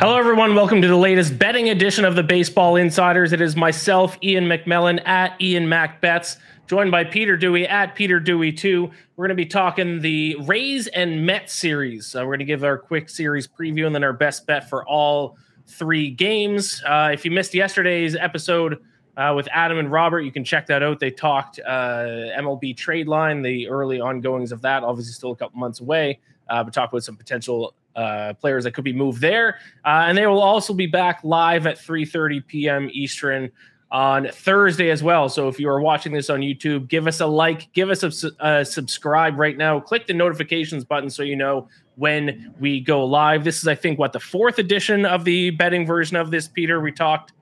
Hello, everyone. Welcome to the latest betting edition of the Baseball Insiders. It is myself, Iain MacMillan, at Iain MacBets, joined by Peter Dewey at Peter Dewey 2. We're going to be talking the Rays and Mets series. Uh, we're going to give our quick series preview and then our best bet for all three games. Uh, if you missed yesterday's episode uh, with Adam and Robert, you can check that out. They talked uh, MLB trade line, the early ongoings of that, obviously still a couple months away, uh, but talk about some potential uh, players that could be moved there. Uh, and they will also be back live at 3:30 p.m. Eastern on Thursday as well. So if you are watching this on YouTube, give us a like, give us a, a subscribe right now. Click the notifications button so you know when we go live. This is, I think, what the fourth edition of the betting version of this. Peter, we talked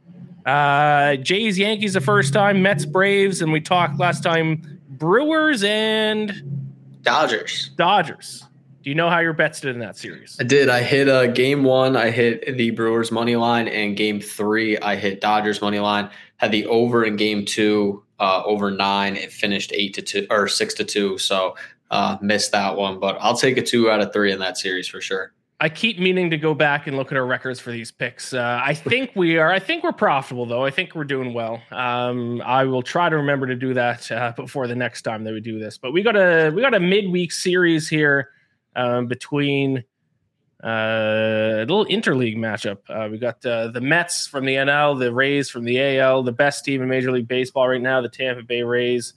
uh, Jays Yankees the first time, Mets Braves, and we talked last time Brewers and Dodgers. Dodgers. Do you know how your bets did in that series? I did. I hit uh, game one. I hit the Brewers money line, and game three, I hit Dodgers money line. Had the over in game two, uh, over nine. It finished eight to two or six to two. So uh, missed that one, but I'll take a two out of three in that series for sure. I keep meaning to go back and look at our records for these picks. Uh, I think we are. I think we're profitable, though. I think we're doing well. Um, I will try to remember to do that uh, before the next time that we do this. But we got a we got a midweek series here um, between uh, a little interleague matchup. Uh, we got uh, the Mets from the NL, the Rays from the AL, the best team in Major League Baseball right now, the Tampa Bay Rays.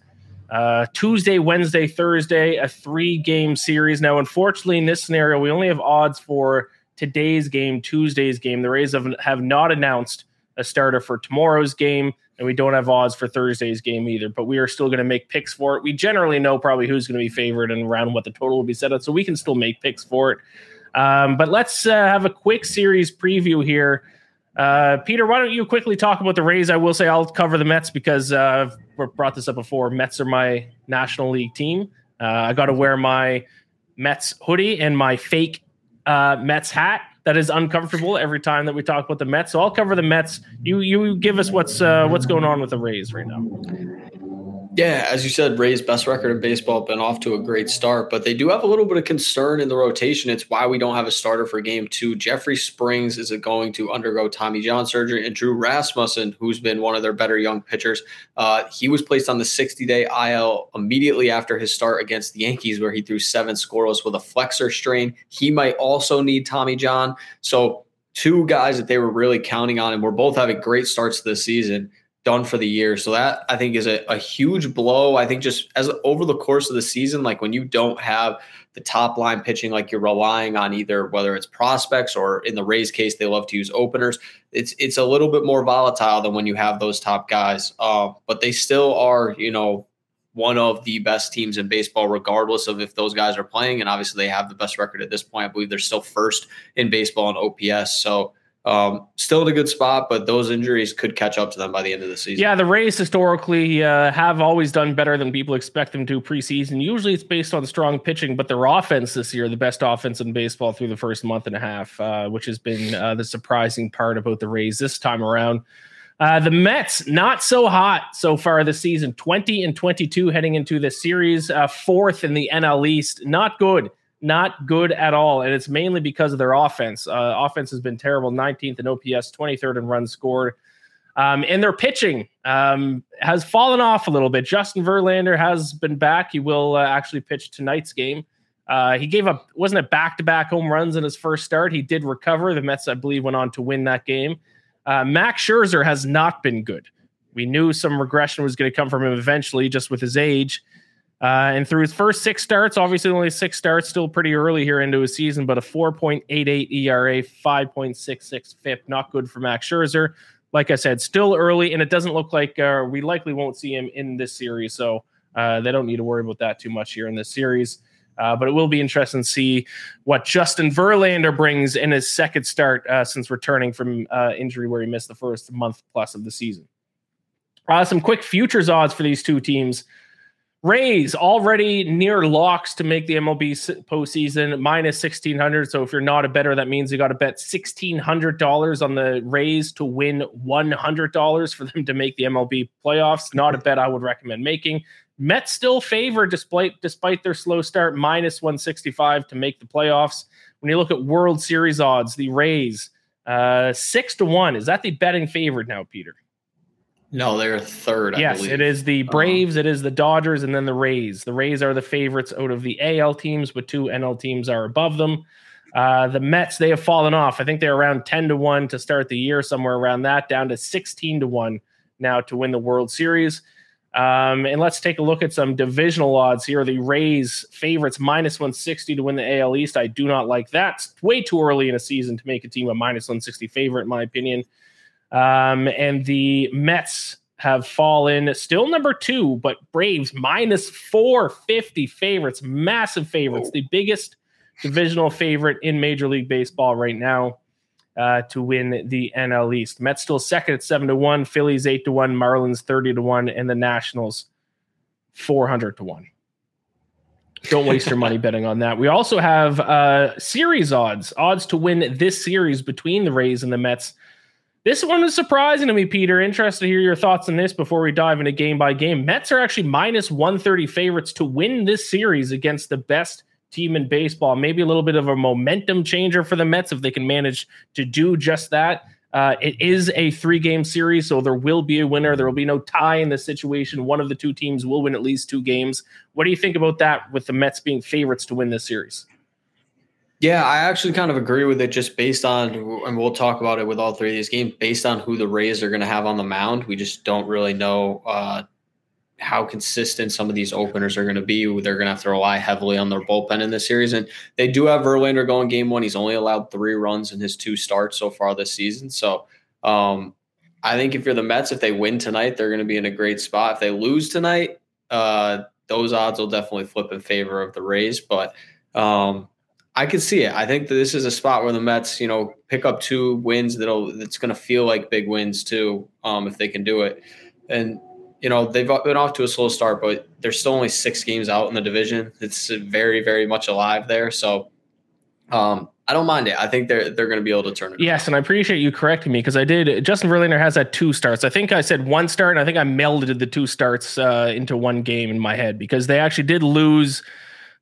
Uh, Tuesday, Wednesday, Thursday, a three game series. Now, unfortunately, in this scenario, we only have odds for today's game, Tuesday's game. The Rays have, have not announced a starter for tomorrow's game, and we don't have odds for Thursday's game either. But we are still going to make picks for it. We generally know probably who's going to be favored and around what the total will be set at, so we can still make picks for it. Um, but let's uh, have a quick series preview here. Uh, Peter, why don't you quickly talk about the Rays? I will say I'll cover the Mets because uh, I've brought this up before. Mets are my National League team. Uh, I got to wear my Mets hoodie and my fake uh, Mets hat that is uncomfortable every time that we talk about the Mets. So I'll cover the Mets. You you give us what's uh, what's going on with the Rays right now. Yeah, as you said, Ray's best record in baseball been off to a great start, but they do have a little bit of concern in the rotation. It's why we don't have a starter for game two. Jeffrey Springs is going to undergo Tommy John surgery, and Drew Rasmussen, who's been one of their better young pitchers, uh, he was placed on the 60 day IL immediately after his start against the Yankees, where he threw seven scoreless with a flexor strain. He might also need Tommy John. So, two guys that they were really counting on, and we're both having great starts the season done for the year. So that I think is a, a huge blow. I think just as over the course of the season, like when you don't have the top line pitching, like you're relying on either whether it's prospects or in the Rays case, they love to use openers. It's it's a little bit more volatile than when you have those top guys. Uh, but they still are, you know, one of the best teams in baseball, regardless of if those guys are playing. And obviously, they have the best record at this point. I believe they're still first in baseball and OPS. So um, still in a good spot, but those injuries could catch up to them by the end of the season. Yeah, the Rays historically uh, have always done better than people expect them to preseason. Usually it's based on strong pitching, but their offense this year, the best offense in baseball through the first month and a half, uh, which has been uh, the surprising part about the Rays this time around. Uh, the Mets, not so hot so far this season, 20 and 22 heading into the series, uh, fourth in the NL East. Not good not good at all. And it's mainly because of their offense. Uh, offense has been terrible 19th in OPS, 23rd in runs scored. Um, and their pitching um, has fallen off a little bit. Justin Verlander has been back. He will uh, actually pitch tonight's game. Uh, he gave up, wasn't it back to back home runs in his first start? He did recover. The Mets, I believe, went on to win that game. Uh, Max Scherzer has not been good. We knew some regression was going to come from him eventually, just with his age. Uh, and through his first six starts, obviously only six starts, still pretty early here into his season, but a 4.88 ERA, 5.66 FIP, not good for Max Scherzer. Like I said, still early, and it doesn't look like uh, we likely won't see him in this series, so uh, they don't need to worry about that too much here in this series. Uh, but it will be interesting to see what Justin Verlander brings in his second start uh, since returning from uh, injury where he missed the first month plus of the season. some quick futures odds for these two teams. Rays already near locks to make the MLB postseason minus 1600. So if you're not a better, that means you got to bet $1,600 on the Rays to win $100 for them to make the MLB playoffs. Not a bet I would recommend making. Mets still favor despite despite their slow start, minus 165 to make the playoffs. When you look at World Series odds, the Rays, uh, six to one. Is that the betting favorite now, Peter? No, they're third. yes, it is the uh-huh. Braves, it is the Dodgers, and then the Rays. The Rays are the favorites out of the AL teams, but two NL teams are above them. Uh, the Mets, they have fallen off. I think they're around 10 to 1 to start the year, somewhere around that, down to 16 to 1 now to win the World Series. Um, and let's take a look at some divisional odds here. The Rays favorites minus 160 to win the AL East. I do not like that. It's way too early in a season to make a team a minus 160 favorite, in my opinion. Um, and the Mets have fallen still number two, but Braves minus 450 favorites, massive favorites, the biggest divisional favorite in Major League Baseball right now uh, to win the NL East. Mets still second at seven to one, Phillies eight to one, Marlins 30 to one, and the Nationals 400 to one. Don't waste your money betting on that. We also have uh, series odds, odds to win this series between the Rays and the Mets this one is surprising to me, Peter. Interested to hear your thoughts on this before we dive into game by game. Mets are actually minus 130 favorites to win this series against the best team in baseball. Maybe a little bit of a momentum changer for the Mets if they can manage to do just that. Uh, it is a three game series, so there will be a winner. There will be no tie in this situation. One of the two teams will win at least two games. What do you think about that with the Mets being favorites to win this series? Yeah, I actually kind of agree with it just based on, and we'll talk about it with all three of these games, based on who the Rays are going to have on the mound. We just don't really know uh, how consistent some of these openers are going to be. They're going to have to rely heavily on their bullpen in this series. And they do have Verlander going game one. He's only allowed three runs in his two starts so far this season. So um, I think if you're the Mets, if they win tonight, they're going to be in a great spot. If they lose tonight, uh, those odds will definitely flip in favor of the Rays. But um, I could see it. I think that this is a spot where the Mets, you know, pick up two wins that'll that's going to feel like big wins too, um, if they can do it. And you know, they've been off to a slow start, but there's still only six games out in the division. It's very, very much alive there. So um, I don't mind it. I think they're they're going to be able to turn it. Yes, and I appreciate you correcting me because I did. Justin Verlander has had two starts. I think I said one start, and I think I melded the two starts uh, into one game in my head because they actually did lose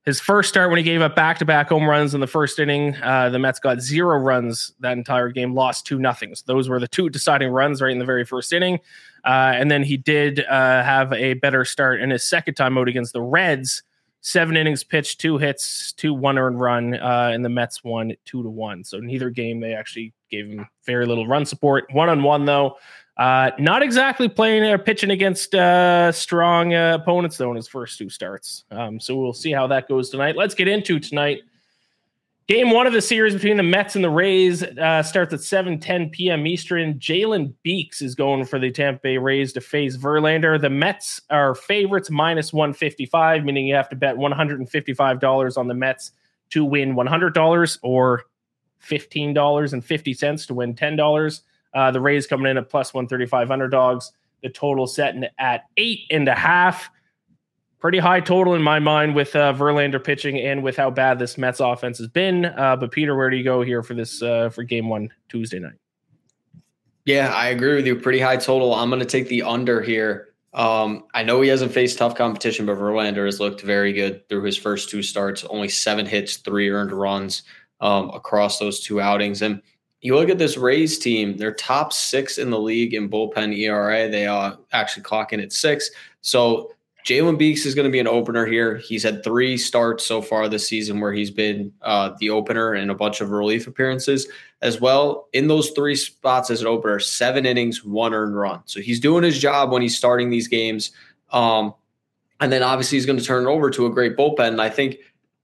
his first start when he gave up back-to-back home runs in the first inning, uh, the Mets got zero runs that entire game, lost two nothings. Those were the two deciding runs right in the very first inning. Uh, and then he did uh, have a better start in his second time out against the Reds. Seven innings pitched, two hits, two one earned run, uh, and the Mets won two to one. So neither game they actually gave him very little run support. One on one though, uh, not exactly playing or pitching against uh, strong uh, opponents though in his first two starts. Um, so we'll see how that goes tonight. Let's get into tonight. Game one of the series between the Mets and the Rays uh, starts at 7 10 p.m. Eastern. Jalen Beeks is going for the Tampa Bay Rays to face Verlander. The Mets are favorites minus 155, meaning you have to bet $155 on the Mets to win $100 or $15.50 to win $10. Uh, the Rays coming in at plus 135 underdogs. The total setting at eight and a half. Pretty high total in my mind with uh, Verlander pitching and with how bad this Mets offense has been. Uh, but Peter, where do you go here for this uh, for Game One Tuesday night? Yeah, I agree with you. Pretty high total. I'm going to take the under here. Um, I know he hasn't faced tough competition, but Verlander has looked very good through his first two starts. Only seven hits, three earned runs um, across those two outings. And you look at this Rays team, they're top six in the league in bullpen ERA. They are actually clocking at six. So Jalen Beeks is going to be an opener here. He's had three starts so far this season where he's been uh, the opener and a bunch of relief appearances as well. In those three spots as an opener, seven innings, one earned run. So he's doing his job when he's starting these games. Um, and then obviously he's going to turn it over to a great bullpen. And I think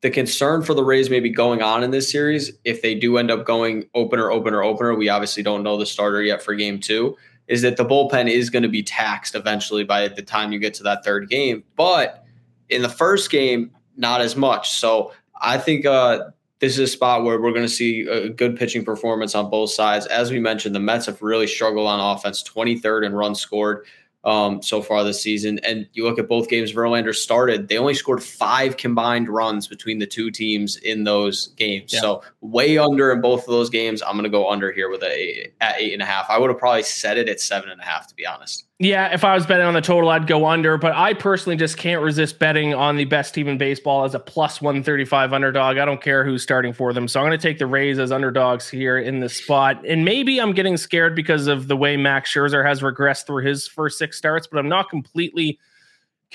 the concern for the Rays maybe going on in this series, if they do end up going opener, opener, opener, we obviously don't know the starter yet for game two, is that the bullpen is going to be taxed eventually by the time you get to that third game. But in the first game, not as much. So I think uh, this is a spot where we're going to see a good pitching performance on both sides. As we mentioned, the Mets have really struggled on offense, 23rd in runs scored um, so far this season. And you look at both games Verlander started, they only scored five combined runs between the two teams in those games. Yeah. So way under in both of those games. I'm going to go under here with a at eight and a half. I would have probably set it at seven and a half, to be honest. Yeah, if I was betting on the total, I'd go under, but I personally just can't resist betting on the best team in baseball as a plus 135 underdog. I don't care who's starting for them. So I'm going to take the Rays as underdogs here in this spot. And maybe I'm getting scared because of the way Max Scherzer has regressed through his first six starts, but I'm not completely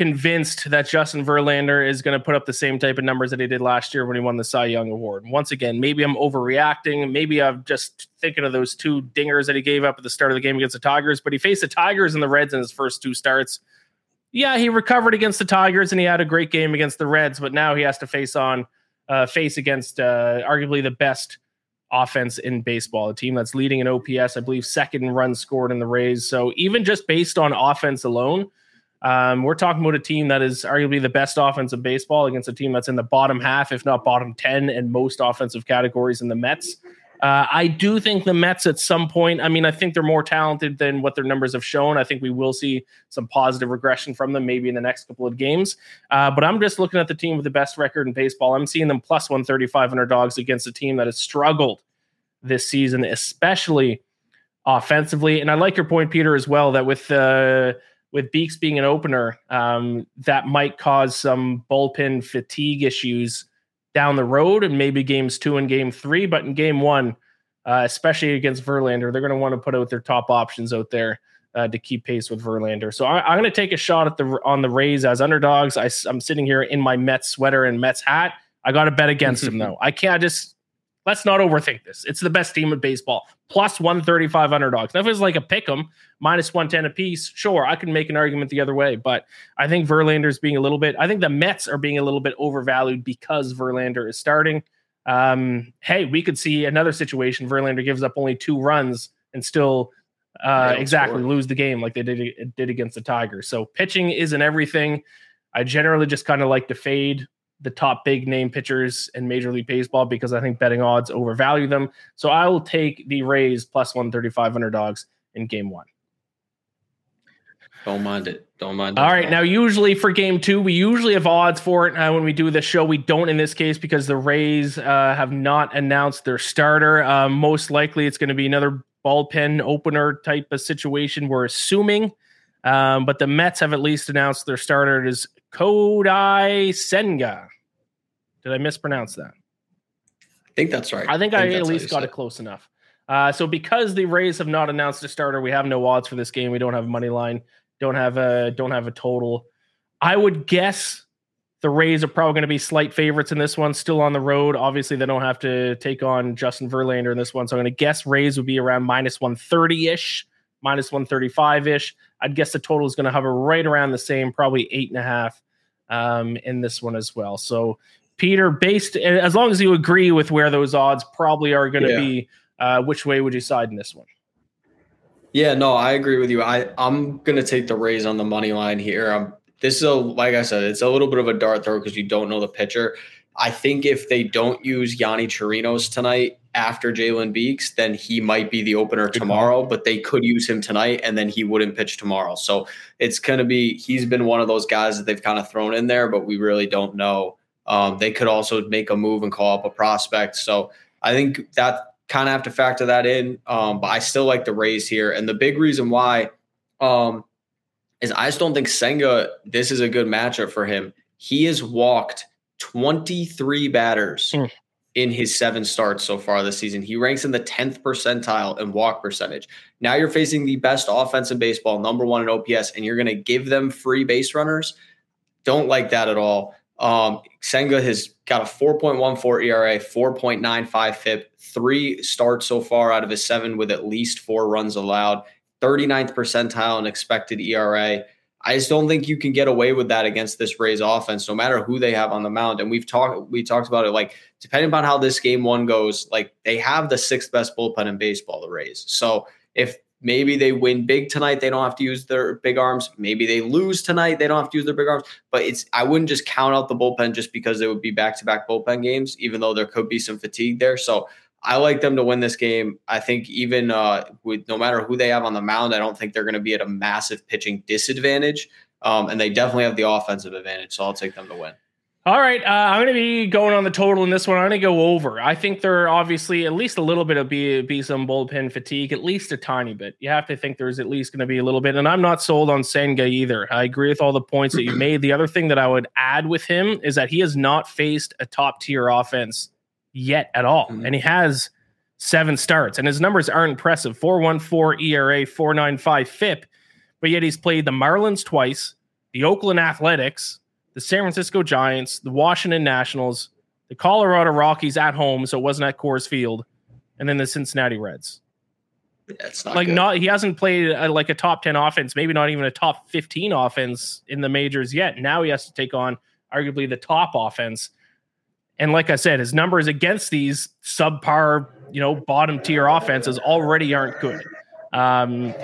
convinced that Justin Verlander is going to put up the same type of numbers that he did last year when he won the Cy Young Award. Once again, maybe I'm overreacting. Maybe I'm just thinking of those two dingers that he gave up at the start of the game against the Tigers, but he faced the Tigers and the Reds in his first two starts. Yeah, he recovered against the Tigers and he had a great game against the Reds, but now he has to face on uh, face against uh, arguably the best offense in baseball, a team that's leading in OPS, I believe second in runs scored in the Rays. So even just based on offense alone, um, we're talking about a team that is arguably the best offense of baseball against a team that's in the bottom half, if not bottom 10, in most offensive categories in the Mets. Uh, I do think the Mets at some point, I mean, I think they're more talented than what their numbers have shown. I think we will see some positive regression from them maybe in the next couple of games. Uh, but I'm just looking at the team with the best record in baseball. I'm seeing them plus 135 underdogs against a team that has struggled this season, especially offensively. And I like your point, Peter, as well, that with the. Uh, with Beeks being an opener, um, that might cause some bullpen fatigue issues down the road and maybe games two and game three. But in game one, uh, especially against Verlander, they're going to want to put out their top options out there uh, to keep pace with Verlander. So I, am going to take a shot at the on the Rays as underdogs. I, am sitting here in my Mets sweater and Mets hat. I got to bet against them though. I can't just let's not overthink this. It's the best team in baseball. Plus 135 underdogs. Now, if it's like a pick 'em, minus 110 a piece, sure, I can make an argument the other way. But I think Verlander's being a little bit, I think the Mets are being a little bit overvalued because Verlander is starting. Um, hey, we could see another situation. Verlander gives up only two runs and still uh, exactly score. lose the game like they did, did against the Tigers. So pitching isn't everything. I generally just kind of like to fade the top big name pitchers in Major League Baseball because I think betting odds overvalue them. So I will take the Rays plus 135 underdogs in game one. Don't mind it. Don't mind it. All right. Now, usually for game two, we usually have odds for it. Uh, when we do the show, we don't in this case because the Rays uh, have not announced their starter. Uh, most likely, it's going to be another bullpen opener type of situation, we're assuming. Um, but the Mets have at least announced their starter is Kodai Senga. Did I mispronounce that? I think that's right. I think I, I at least got it close enough. Uh, so because the Rays have not announced a starter, we have no odds for this game. We don't have money line, don't have a don't have a total. I would guess the Rays are probably going to be slight favorites in this one. Still on the road. Obviously, they don't have to take on Justin Verlander in this one. So I'm going to guess Rays would be around minus 130 ish, minus 135 ish. I'd guess the total is going to hover right around the same, probably eight and a half um, in this one as well. So, Peter, based as long as you agree with where those odds probably are going to yeah. be, uh, which way would you side in this one? Yeah, no, I agree with you. I I'm going to take the Rays on the money line here. Um, this is a like I said, it's a little bit of a dart throw because you don't know the pitcher. I think if they don't use Yonny Chirinos tonight after Jalen Beeks, then he might be the opener tomorrow, but they could use him tonight and then he wouldn't pitch tomorrow. So it's going to be, he's been one of those guys that they've kind of thrown in there, but we really don't know. Um, they could also make a move and call up a prospect. So I think that kind of have to factor that in. Um, but I still like the Rays here. And the big reason why um, is I just don't think Senga, this is a good matchup for him. He has walked 23 batters mm. in his seven starts so far this season. He ranks in the 10th percentile in walk percentage. Now you're facing the best offense in baseball, number one in OPS, and you're going to give them free base runners. Don't like that at all. Um, Senga has got a 4.14 ERA, 4.95 FIP, three starts so far out of his seven with at least four runs allowed, 39th percentile in expected ERA. I just don't think you can get away with that against this Rays offense, no matter who they have on the mound. And we've talked we talked about it like depending upon how this game one goes, like they have the sixth best bullpen in baseball, the Rays. So if maybe they win big tonight, they don't have to use their big arms. Maybe they lose tonight, they don't have to use their big arms. But it's I wouldn't just count out the bullpen just because it would be back to back bullpen games, even though there could be some fatigue there. So I like them to win this game. I think even uh, with no matter who they have on the mound, I don't think they're going to be at a massive pitching disadvantage. Um, and they definitely have the offensive advantage. So I'll take them to win. All right, uh, I'm going to be going on the total in this one. I'm going to go over. I think there obviously at least a little bit of be be some bullpen fatigue, at least a tiny bit. You have to think there's at least going to be a little bit. And I'm not sold on Senga either. I agree with all the points that you made. The other thing that I would add with him is that he has not faced a top tier offense yet at all. Mm-hmm. And he has seven starts, and his numbers aren't impressive 414 ERA, 495 FIP, but yet he's played the Marlins twice, the Oakland Athletics, the San Francisco Giants, the Washington Nationals, the Colorado Rockies at home, so it wasn't at Coors Field, and then the Cincinnati Reds. It's not like good. not he hasn't played a, like a top 10 offense, maybe not even a top 15 offense in the majors yet. Now he has to take on arguably the top offense and like I said, his numbers against these subpar, you know, bottom tier offenses already aren't good. Um,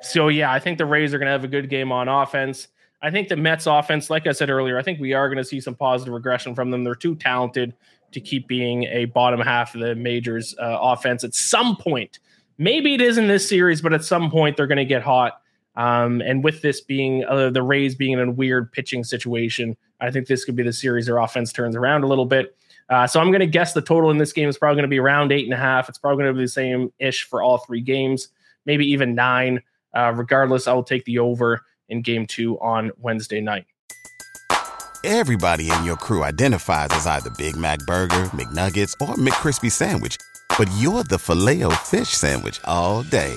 so yeah, I think the Rays are going to have a good game on offense. I think the Mets offense, like I said earlier, I think we are going to see some positive regression from them. They're too talented to keep being a bottom half of the majors uh, offense at some point. Maybe it is in this series, but at some point they're going to get hot. Um, and with this being uh, the Rays being in a weird pitching situation, I think this could be the series their offense turns around a little bit. Uh, so I'm going to guess the total in this game is probably going to be around eight and a half. It's probably going to be the same ish for all three games, maybe even nine. Uh, regardless, I will take the over in game two on Wednesday night. Everybody in your crew identifies as either Big Mac Burger, McNuggets, or McCrispy Sandwich, but you're the filet fish Sandwich all day.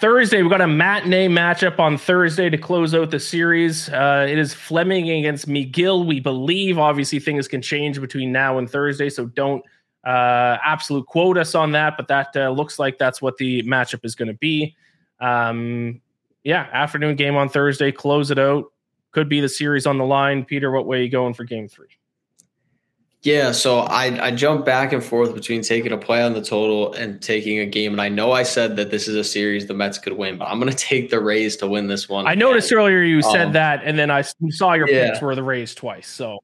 Thursday, we've got a matinee matchup on Thursday to close out the series. Uh, it is Fleming against Megill. We believe, obviously, things can change between now and Thursday, so don't uh, absolute quote us on that. But that uh, looks like that's what the matchup is going to be. Um, yeah, afternoon game on Thursday. Close it out. Could be the series on the line. Peter, what way are you going for game three? Yeah, so I I jump back and forth between taking a play on the total and taking a game. And I know I said that this is a series the Mets could win, but I'm going to take the Rays to win this one. I noticed and, earlier you said um, that, and then I saw your yeah. picks were the Rays twice. So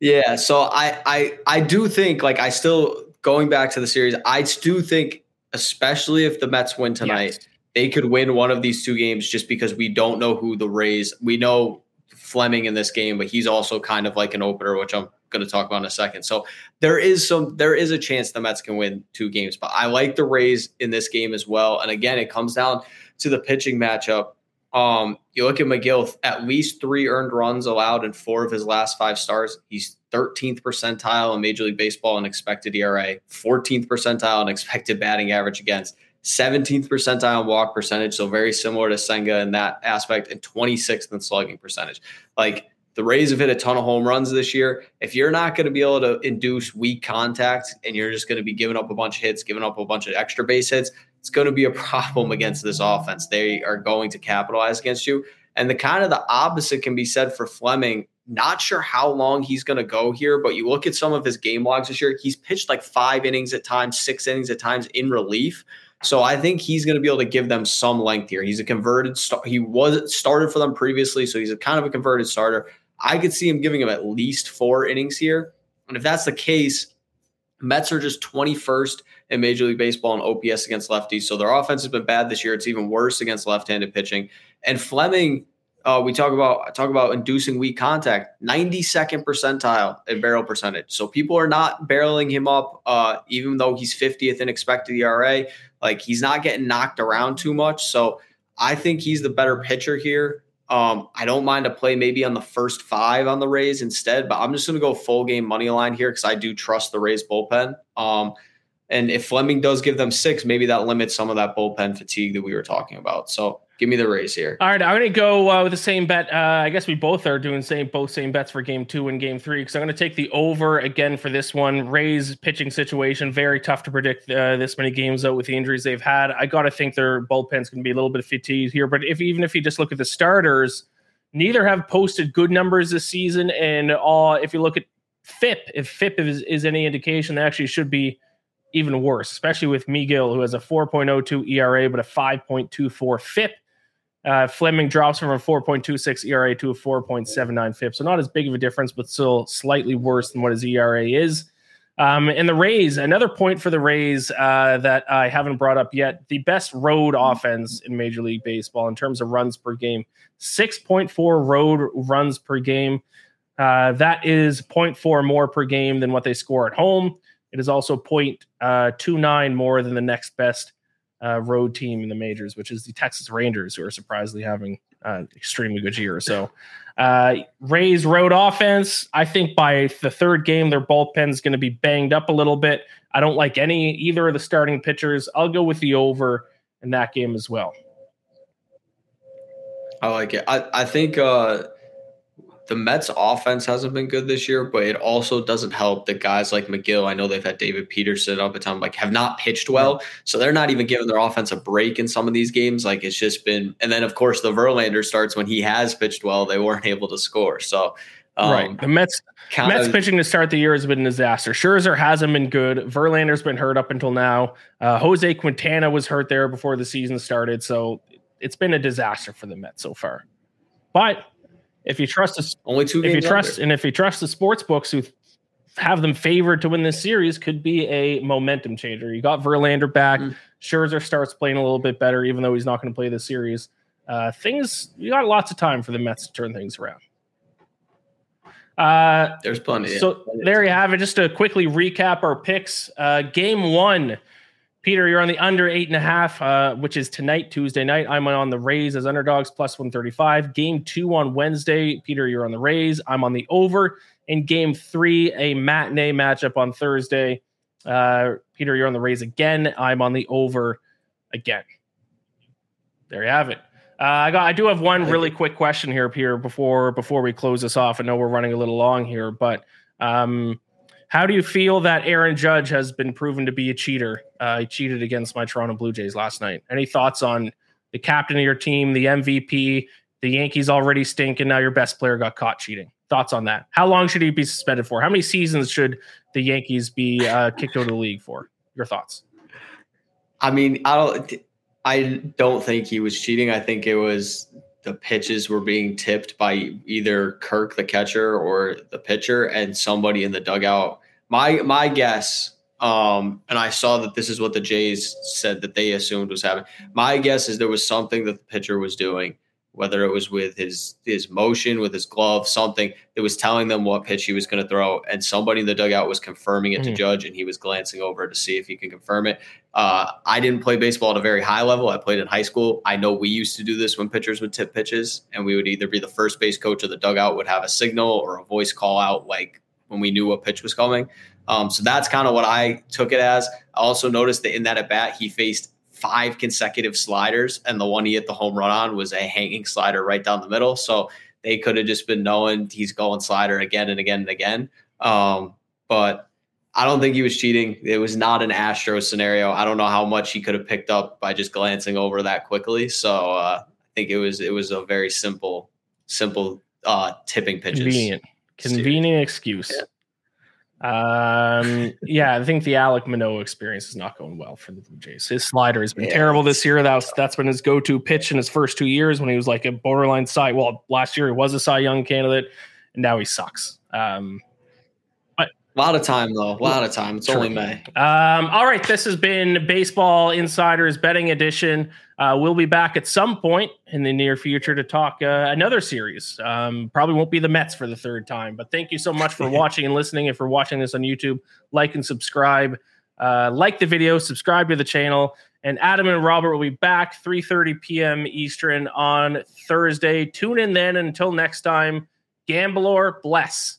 yeah, so I I I do think like I still going back to the series. I do think, especially if the Mets win tonight. Yes they could win one of these two games just because we don't know who the Rays. We know Fleming in this game, but he's also kind of like an opener, which I'm going to talk about in a second. So there is some there is a chance the Mets can win two games, but I like the Rays in this game as well. And again, it comes down to the pitching matchup. Um, you look at Megill, at least three earned runs allowed in four of his last five starts. He's 13th percentile in Major League Baseball in expected ERA, 14th percentile in expected batting average against. 17th percentile walk percentage, so very similar to Senga in that aspect, and 26th in slugging percentage. Like the Rays have hit a ton of home runs this year. If you're not going to be able to induce weak contact and you're just going to be giving up a bunch of hits, giving up a bunch of extra base hits, it's going to be a problem against this offense. They are going to capitalize against you. And the kind of the opposite can be said for Fleming. Not sure how long he's going to go here, but you look at some of his game logs this year, he's pitched like five innings at times, six innings at times in relief. So I think he's going to be able to give them some length here. He's a converted star. He was started for them previously, so he's a kind of a converted starter. I could see him giving him at least four innings here. And if that's the case, Mets are just 21st in Major League Baseball in OPS against lefties. So their offense has been bad this year. It's even worse against left-handed pitching. And Fleming, uh, we talk about talk about inducing weak contact, 92nd percentile in barrel percentage. So people are not barreling him up, uh, even though he's 50th in expected ERA. Like he's not getting knocked around too much. So I think he's the better pitcher here. Um, I don't mind to play maybe on the first five on the Rays instead, but I'm just going to go full game money line here because I do trust the Rays bullpen. Um, and if Fleming does give them six, maybe that limits some of that bullpen fatigue that we were talking about. So Give me the Rays here. All right, I'm going to go uh, with the same bet. Uh, I guess we both are doing same both same bets for game two and game three because I'm going to take the over again for this one. Rays pitching situation very tough to predict uh, this many games out with the injuries they've had. I got to think their bullpen's going to be a little bit fatigued here. But if even if you just look at the starters, neither have posted good numbers this season. And all if you look at FIP, if FIP is, is any indication, they actually should be even worse, especially with Megill, who has a 4.02 ERA but a 5.24 FIP. Uh, Fleming drops from a 4.26 ERA to a 4.79 FIP. So not as big of a difference, but still slightly worse than what his ERA is. Um, and the Rays, another point for the Rays uh, that I haven't brought up yet the best road offense in Major League Baseball in terms of runs per game 6.4 road runs per game. Uh, that is 0.4 more per game than what they score at home. It is also uh, 0.29 more than the next best uh, road team in the majors, which is the Texas Rangers, who are surprisingly having an extremely good year. So, uh, Rays road offense. I think by the third game, their bullpen is going to be banged up a little bit. I don't like any either of the starting pitchers. I'll go with the over in that game as well. I like it. I, I think uh, the Mets offense hasn't been good this year, but it also doesn't help that guys like Megill, I know they've had David Peterson up at time, like have not pitched well. So they're not even giving their offense a break in some of these games. Like it's just been, and then of course the Verlander starts when he has pitched well, they weren't able to score. So, um, right. The Mets, Mets of, pitching to start the year has been a disaster. Scherzer hasn't been good. Verlander's been hurt up until now. Uh, Jose Quintana was hurt there before the season started. So it's been a disaster for the Mets so far. But if you trust us, only two. If you trust, under. and if you trust the sports books who have them favored to win this series, could be a momentum changer. You got Verlander back. Mm. Scherzer starts playing a little bit better, even though he's not going to play this series. Uh, things you got lots of time for the Mets to turn things around. Uh, There's plenty. So there you have it. Just to quickly recap our picks. Uh, game one Peter, you're on the under eight and a half, uh, which is tonight, Tuesday night. I'm on the Rays as underdogs plus 135. Game two on Wednesday. Peter, you're on the Rays. I'm on the over. In game three, a matinee matchup on Thursday. Uh, Peter, you're on the Rays again. I'm on the over again. There you have it. Uh, I got. I do have one really quick question here, Peter, before before we close this off. I know we're running a little long here, but um, how do you feel that Aaron Judge has been proven to be a cheater? Uh, he cheated against my Toronto Blue Jays last night. Any thoughts on the captain of your team, the MVP? The Yankees already stink, and now your best player got caught cheating. Thoughts on that? How long should he be suspended for? How many seasons should the Yankees be uh, kicked out of the league for? Your thoughts? I mean, I don't. I don't think he was cheating. I think it was the pitches were being tipped by either Kirk, the catcher, or the pitcher, and somebody in the dugout my my guess, um, and I saw that this is what the Jays said that they assumed was happening. My guess is there was something that the pitcher was doing, whether it was with his his motion, with his glove, something that was telling them what pitch he was going to throw, and somebody in the dugout was confirming it mm-hmm. to Judge, and he was glancing over to see if he can confirm it. Uh, I didn't play baseball at a very high level. I played in high school. I know we used to do this when pitchers would tip pitches, and we would either be the first base coach or the dugout would have a signal or a voice call out like when we knew what pitch was coming. Um, so that's kind of what I took it as. I also noticed that in that at bat, he faced five consecutive sliders, and the one he hit the home run on was a hanging slider right down the middle. So they could have just been knowing he's going slider again and again and again. Um, but I don't think he was cheating. It was not an Astro scenario. I don't know how much he could have picked up by just glancing over that quickly. So uh, I think it was it was a very simple simple uh tipping pitches. Convenient, convenient excuse. Yeah. Um, yeah, I think the Alek Manoah experience is not going well for the Blue Jays. His slider has been yeah, terrible this year. That was that's been his go-to pitch in his first two years when he was like a borderline Cy. Well, last year he was a Cy Young candidate, and now he sucks. Um, a lot of time though. A lot of time. It's True. only May. Um, all right. This has been Baseball Insiders Betting Edition. Uh, we'll be back at some point in the near future to talk uh, another series. Um, probably won't be the Mets for the third time, but thank you so much for watching and listening. If you're watching this on YouTube, like and subscribe. Uh, like the video, subscribe to the channel, and Adam and Robert will be back 3:30 p.m. Eastern on Thursday. Tune in then. Until next time, Gamblor bless.